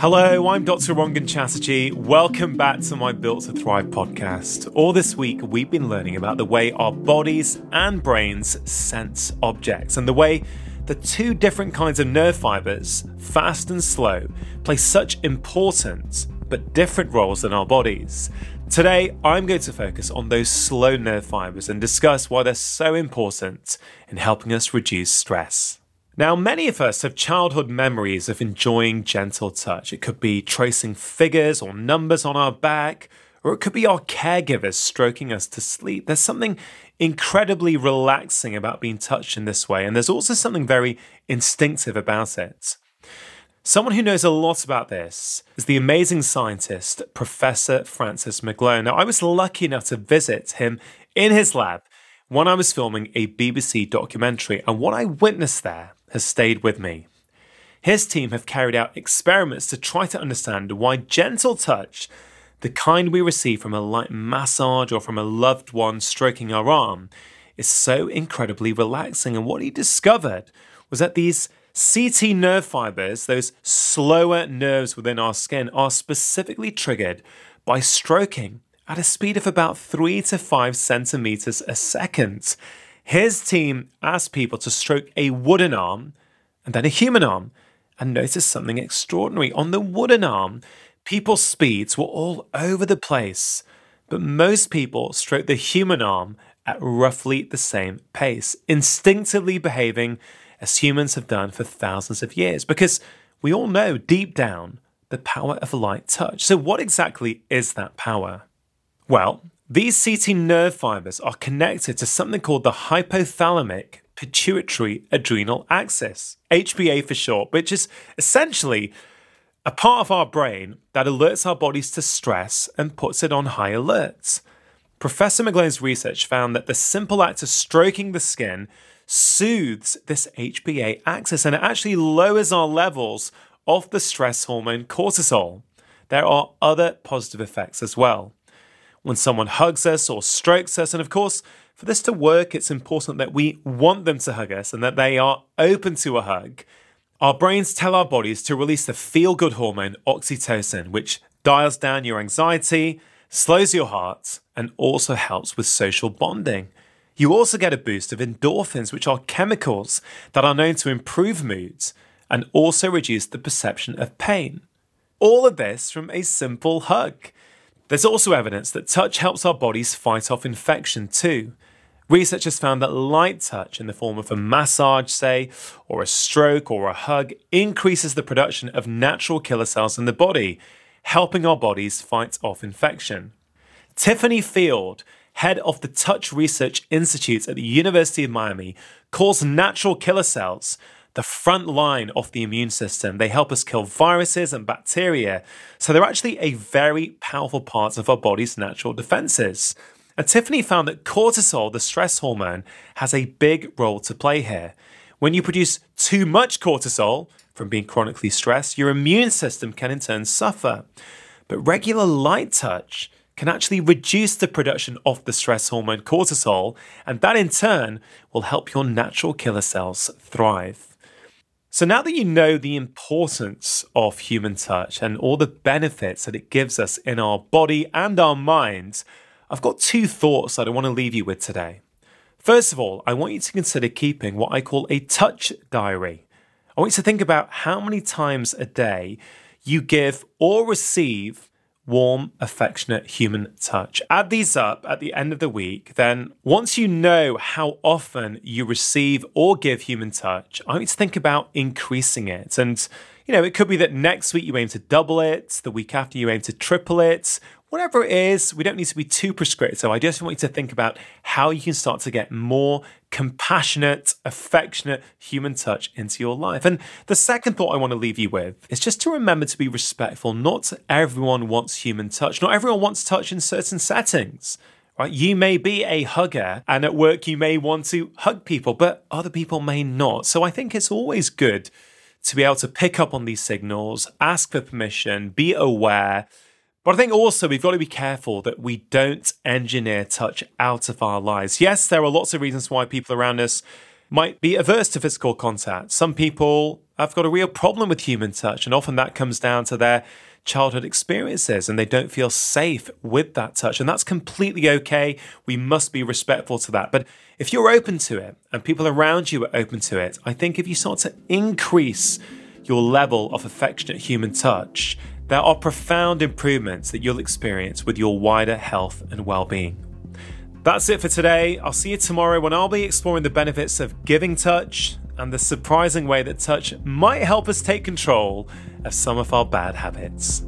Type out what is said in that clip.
Hello, I'm Dr. Rangan Chatterjee. Welcome back to my Built to Thrive podcast. All this week, we've been learning about the way our bodies and brains sense objects and the way the two different kinds of nerve fibers, fast and slow, play such important but different roles in our bodies. Today, I'm going to focus on those slow nerve fibers and discuss why they're so important in helping us reduce stress. Now, many of us have childhood memories of enjoying gentle touch. It could be tracing figures or numbers on our back, or it could be our caregivers stroking us to sleep. There's something incredibly relaxing about being touched in this way, and there's also something very instinctive about it. Someone who knows a lot about this is the amazing scientist, Professor Francis McGlone. Now, I was lucky enough to visit him in his lab when I was filming a BBC documentary, and what I witnessed there has stayed with me. His team have carried out experiments to try to understand why gentle touch, the kind we receive from a light massage or from a loved one stroking our arm, is so incredibly relaxing. And what he discovered was that these CT nerve fibers, those slower nerves within our skin, are specifically triggered by stroking at a speed of about 3 to 5 centimeters a second. His team asked people to stroke a wooden arm and then a human arm and noticed something extraordinary. On the wooden arm, people's speeds were all over the place, but most people stroked the human arm at roughly the same pace, instinctively behaving as humans have done for thousands of years, because we all know deep down the power of light touch. So, what exactly is that power? Well, these CT nerve fibers are connected to something called the hypothalamic pituitary adrenal axis, HPA for short, which is essentially a part of our brain that alerts our bodies to stress and puts it on high alert. Professor McGlone's research found that the simple act of stroking the skin soothes this HPA axis and it actually lowers our levels of the stress hormone cortisol. There are other positive effects as well when someone hugs us or strokes us. And of course, for this to work, it's important that we want them to hug us and that they are open to a hug. Our brains tell our bodies to release the feel good hormone oxytocin, which dials down your anxiety, slows your heart, and also helps with social bonding. You also get a boost of endorphins, which are chemicals that are known to improve moods and also reduce the perception of pain. All of this from a simple hug. There's also evidence that touch helps our bodies fight off infection too. Researchers found that light touch in the form of a massage, say, or a stroke or a hug increases the production of natural killer cells in the body, helping our bodies fight off infection. Tiffany Field, head of the Touch Research Institute at the University of Miami, calls natural killer cells the front line of the immune system. They help us kill viruses and bacteria. So they're actually a very powerful part of our body's natural defenses. And Tiffany found that cortisol, the stress hormone, has a big role to play here. When you produce too much cortisol from being chronically stressed, your immune system can in turn suffer. But regular light touch can actually reduce the production of the stress hormone cortisol, and that in turn will help your natural killer cells thrive. So now that you know the importance of human touch and all the benefits that it gives us in our body and our minds, I've got two thoughts that I want to leave you with today. First of all, I want you to consider keeping what I call a touch diary. I want you to think about how many times a day you give or receive warm, affectionate human touch. Add these up at the end of the week. Then, once you know how often you receive or give human touch, I to think about increasing it. And, you know, it could be that next week you aim to double it, the week after you aim to triple it, whatever it is, we don't need to be too prescriptive. I just want you to think about how you can start to get more compassionate, affectionate human touch into your life. And the second thought I want to leave you with is just to remember to be respectful. Not everyone wants human touch, not everyone wants touch in certain settings. Right? You may be a hugger, and at work you may want to hug people, but other people may not. So I think it's always good to be able to pick up on these signals, ask for permission, be aware, but I think also we've got to be careful that we don't engineer touch out of our lives. Yes, there are lots of reasons why people around us might be averse to physical contact. Some people have got a real problem with human touch, and often that comes down to their childhood experiences and they don't feel safe with that touch. And that's completely okay. We must be respectful to that. But if you're open to it and people around you are open to it, I think if you start to increase your level of affectionate human touch, there are profound improvements that you'll experience with your wider health and well being. That's it for today. I'll see you tomorrow when I'll be exploring the benefits of giving touch and the surprising way that touch might help us take control of some of our bad habits.